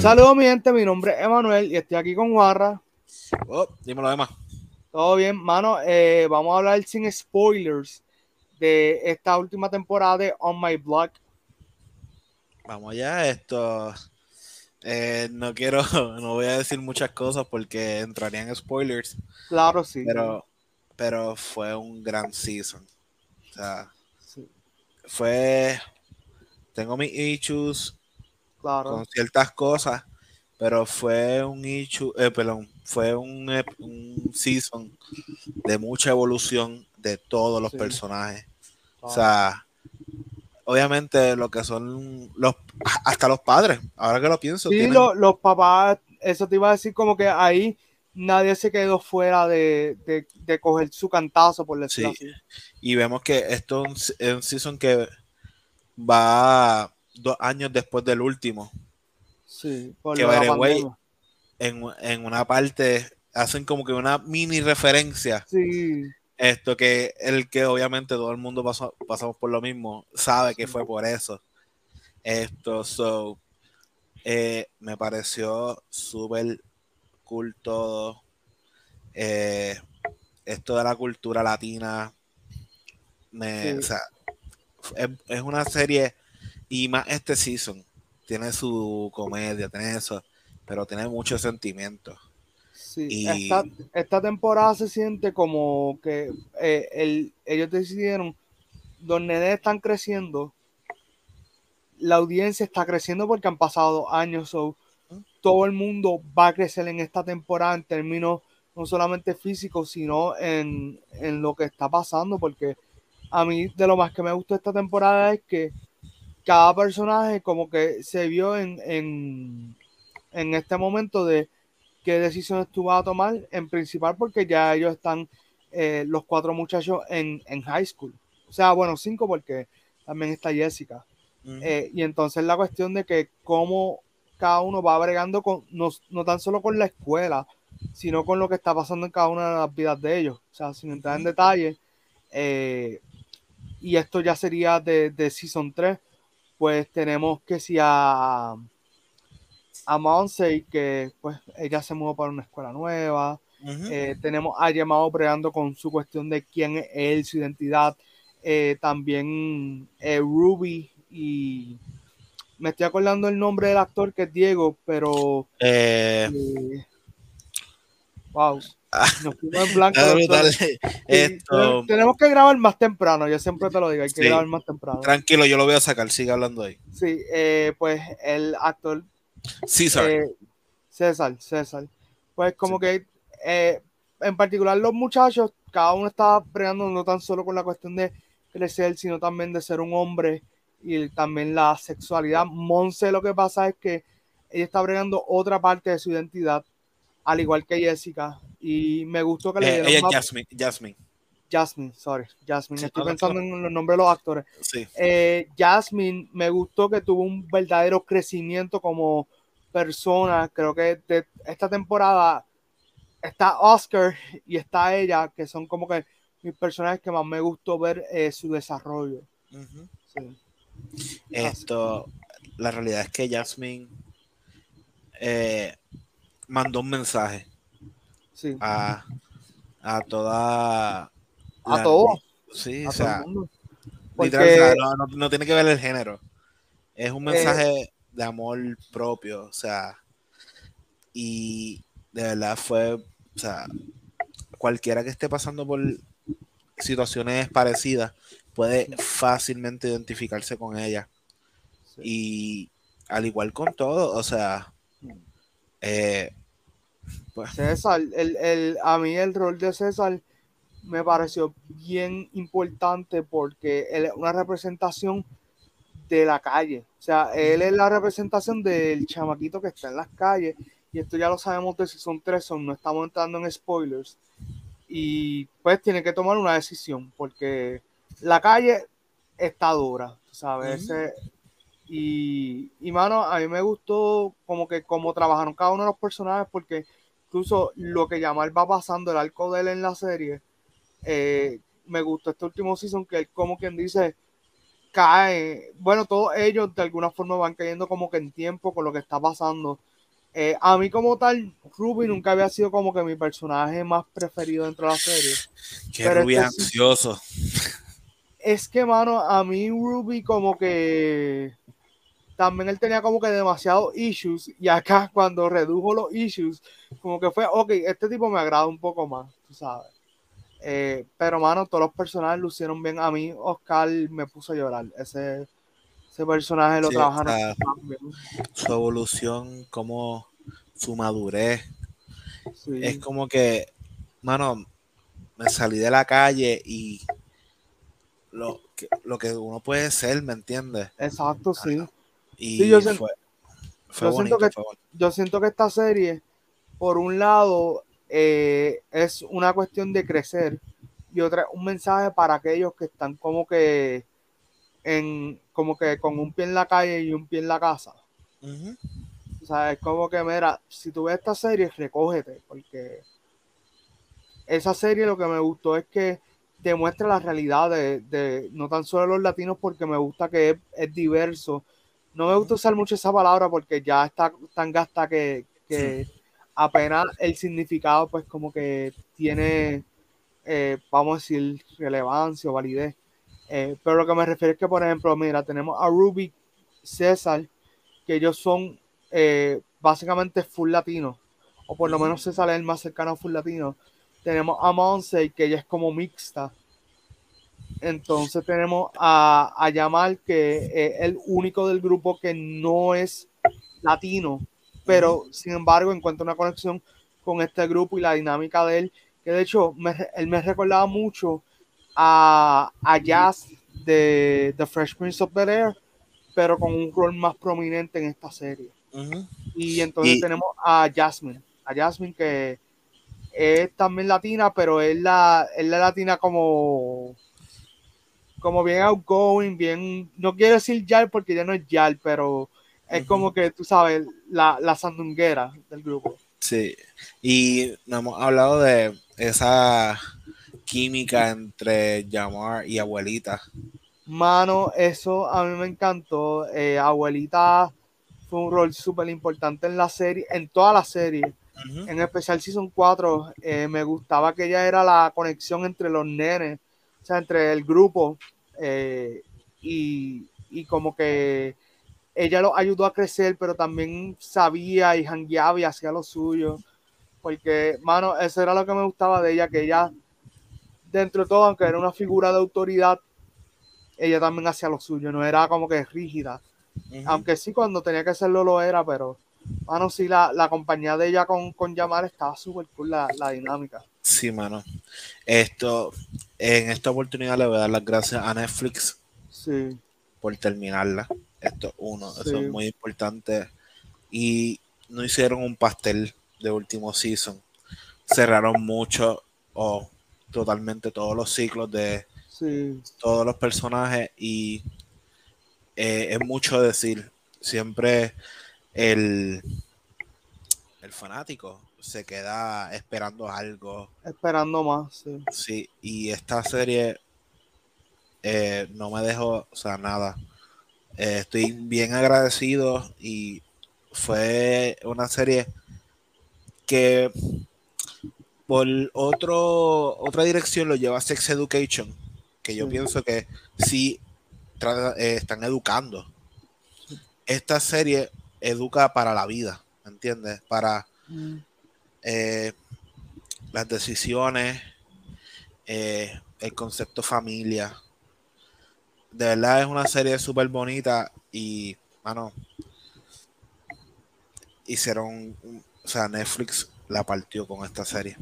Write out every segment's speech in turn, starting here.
Saludos mi gente, mi nombre es Emanuel y estoy aquí con Guarra. Oh, dímelo, Emma. Todo bien, mano. Eh, vamos a hablar sin spoilers de esta última temporada de On My Block. Vamos allá, esto. eh, no quiero, no voy a decir muchas cosas porque entrarían spoilers, Claro, sí. pero, pero fue un gran season. O sea, Sí, fue. Tengo mis issues claro. con ciertas cosas, pero fue un issue, eh, perdón, fue un, un season de mucha evolución de todos los Sí. personajes. O sea, obviamente lo que son los hasta los padres, ahora que lo pienso, sí, tienen- lo- los papás, eso te iba a decir como que ahí nadie se quedó fuera de, de, de coger su cantazo, por decirlo Sí. así. y vemos que esto es un es un season que va dos años después del último. Sí, por Que way. En, en una parte hacen como que una mini referencia. Sí, Esto que el que obviamente todo el mundo pasó- pasamos por lo mismo, sabe que fue por eso. Esto, so, eh, me pareció súper cool todo. Eh, esto de la cultura latina, me, Sí. o sea, es, es una serie y más este season. Tiene su comedia, tiene eso, pero tiene mucho sentimiento. sí. Y- Esta, esta temporada se siente como que eh, el, ellos decidieron, los nenes están creciendo, la audiencia está creciendo porque han pasado años, so, todo el mundo va a crecer en esta temporada en términos no solamente físicos, sino en, en lo que está pasando, porque a mí de lo más que me gustó esta temporada es que cada personaje como que se vio en, en, en este momento de qué decisiones tú vas a tomar, en principal porque ya ellos están, eh, los cuatro muchachos en, en high school. O sea, bueno, cinco porque también está Jessica. Eh, y entonces la cuestión de que cómo cada uno va bregando con, no, no tan solo con la escuela, sino con lo que está pasando en cada una de las vidas de ellos. O sea, sin entrar en detalle. eh, y esto ya sería de, de Season 3. Pues tenemos que si a, a Monse, que pues ella se mudó para una escuela nueva. Eh, tenemos a Llamado bregando con su cuestión de quién es él, su identidad. Eh, también eh, Ruby y me estoy acordando el nombre del actor que es Diego, pero wow, nos fuimos en blanco. Esto, tenemos- que grabar más temprano, yo siempre te lo digo, hay que Sí. grabar más temprano. tranquilo, yo lo voy a sacar, sigue hablando ahí. Sí, eh, pues el actor César. Eh, César, César. Pues como que eh, en particular los muchachos, cada uno estaba bregando no tan solo con la cuestión de crecer, sino también de ser un hombre y también la sexualidad. Monse lo que pasa es que ella está bregando otra parte de su identidad, al igual que Jessica. Y me gustó que le Eh, dieron ella es Jasmine, Jasmine. Jasmine, sorry, Jasmine. Sí, Estoy no, no, pensando en los nombres de los actores. Sí. Eh, Jasmine me gustó que tuvo un verdadero crecimiento como persona. Creo que de esta temporada está Oscar y está ella, que son como que mis personajes que más me gustó ver eh, su desarrollo. Sí. Esto, la realidad es que Jasmine eh, mandó un mensaje Sí. a, a toda. A todos. Sí, a o todo sea, literal, no, no- tiene que ver el género. Es Eh, un mensaje de amor propio, o sea, y de verdad fue, o sea, cualquiera que esté pasando por situaciones parecidas puede fácilmente identificarse con ella. Sí. Y al igual con todo, o sea, eh, pues, César, el, el, a mí el rol de César me pareció bien importante porque él es una representación de la calle. O sea, él es la representación del chamaquito que está en las calles. Y esto ya lo sabemos de Season 3, son, no estamos entrando en spoilers. Y pues tiene que tomar una decisión porque la calle está dura, ¿sabes? Ujú. Ese- y, y mano, a mí me gustó como que como trabajaron cada uno de los personajes porque incluso lo que Yamal va pasando, el arco de él en la serie, eh, me gustó este último season que él como quien dice, cae, bueno, todos ellos de alguna forma van cayendo como que en tiempo con lo que está pasando. Eh, a mí como tal, Ruby nunca había sido como que mi personaje más preferido dentro de la serie. Qué Ruby este ansioso. Es que, mano, a mí Ruby como que también él tenía como que demasiados issues y acá cuando redujo los issues, como que fue, ok, este tipo me agrada un poco más, tú sabes. Eh, pero, mano, todos los personajes lucieron bien. A mí, Oscar me puso a llorar. Ese, ese personaje lo trabajaron bien. Su evolución, como su madurez. Es como que, mano, me salí de la calle y lo que, lo que uno puede ser, ¿me entiendes? Exacto, sí. Y yo, siento, que, yo siento que esta serie, por un lado, eh, es una cuestión de crecer y otra un mensaje para aquellos que están como que en como que con un pie en la calle y un pie en la casa. O sea, es como que, mira, si tú ves esta serie, recógete, porque esa serie lo que me gustó es que demuestra la realidad de, no tan solo los latinos, porque me gusta que es, diverso. No me gusta usar mucho esa palabra porque ya está tan gasta que, que apenas el significado pues como que tiene, eh, vamos a decir, relevancia o validez. Eh, pero lo que me refiero es que, por ejemplo, mira, tenemos a Ruby, César, que ellos son eh, básicamente full latino, o por lo menos César es el más cercano a full latino. Tenemos a Monse, que ella es como mixta. Entonces tenemos a, a Yamal, que es el único del grupo que no es latino, pero sin embargo encuentro una conexión con este grupo y la dinámica de él, que de hecho él me recordaba mucho a, a Jazz de The Fresh Prince of Bel Air, pero con un rol más prominente en esta serie. Y entonces tenemos a Jasmine, a Jasmine que es también latina, pero es la, es la latina como como bien outgoing, bien, no quiero decir Yal porque ya no es Yal, pero es como que, tú sabes, la, la sandunguera del grupo. Sí, y nos hemos hablado de esa química entre Yamar y Abuelita. Mano, eso a mí me encantó. Eh, Abuelita fue un rol súper importante en la serie, en toda la serie. En especial Season 4, eh, me gustaba que ella era la conexión entre los nenes, sea, entre el grupo eh, y, y como que ella lo ayudó a crecer, pero también sabía y jangueaba y hacía lo suyo. Porque, mano, eso era lo que me gustaba de ella, que ella, dentro de todo, aunque era una figura de autoridad, ella también hacía lo suyo, no era como que rígida. Aunque sí, cuando tenía que hacerlo lo era, pero, mano, sí, la, compañía de ella con, con Yamal estaba súper cool, la, la dinámica. Sí, mano. Esto, en esta oportunidad le voy a dar las gracias a Netflix. Sí. Por terminarla. Esto uno, eso es muy importante. Y no hicieron un pastel de último season. Cerraron mucho o totalmente todos los ciclos de todos los personajes y eh, es mucho decir. Siempre el, el fanático se queda esperando algo. Esperando más, sí. y esta serie eh, no me dejó, o sea, nada. Eh, estoy bien agradecido y fue una serie que por otro, otra dirección lo lleva Sex Education, que yo pienso que sí eh, están educando. Esta serie educa para la vida, ¿me entiendes? Para mm. Eh, las decisiones, el concepto familia, de verdad es una serie súper bonita y, mano, hicieron, o sea, Netflix la partió con esta serie.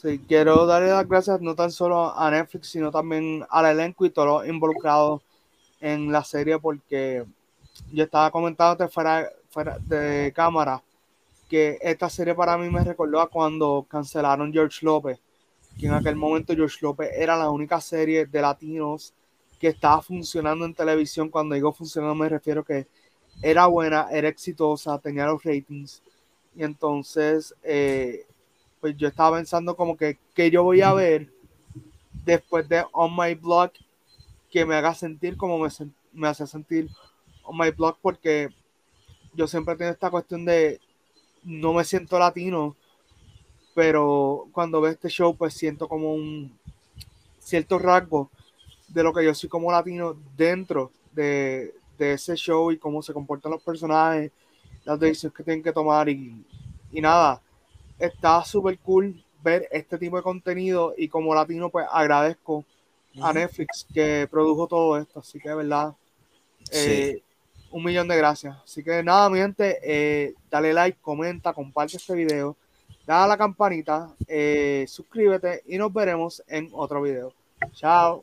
Sí, quiero darle las gracias no tan solo a Netflix, sino también al elenco y todos los involucrados en la serie, porque yo estaba comentando fuera, fuera de cámara que esta serie para mí me recordó a cuando cancelaron George López, que en aquel momento George López era la única serie de latinos que estaba funcionando en televisión. Cuando digo funcionando me refiero que era buena, era exitosa, tenía los ratings. Y entonces, eh, pues yo estaba pensando como que, que yo voy a ver después de On My Blog, que me haga sentir como me, me hace sentir on my blog porque yo siempre tengo esta cuestión de no me siento latino, pero cuando veo este show pues siento como un cierto rasgo de lo que yo soy como latino dentro de, ese show y cómo se comportan los personajes, las decisiones que tienen que tomar y, y nada, está súper cool ver este tipo de contenido y como latino pues agradezco a Netflix que produjo todo esto, así que de verdad eh, un millón de gracias. Así que nada, mi gente, eh, dale like, comenta, comparte este video, dale a la campanita, eh, suscríbete y nos veremos en otro video. Chao.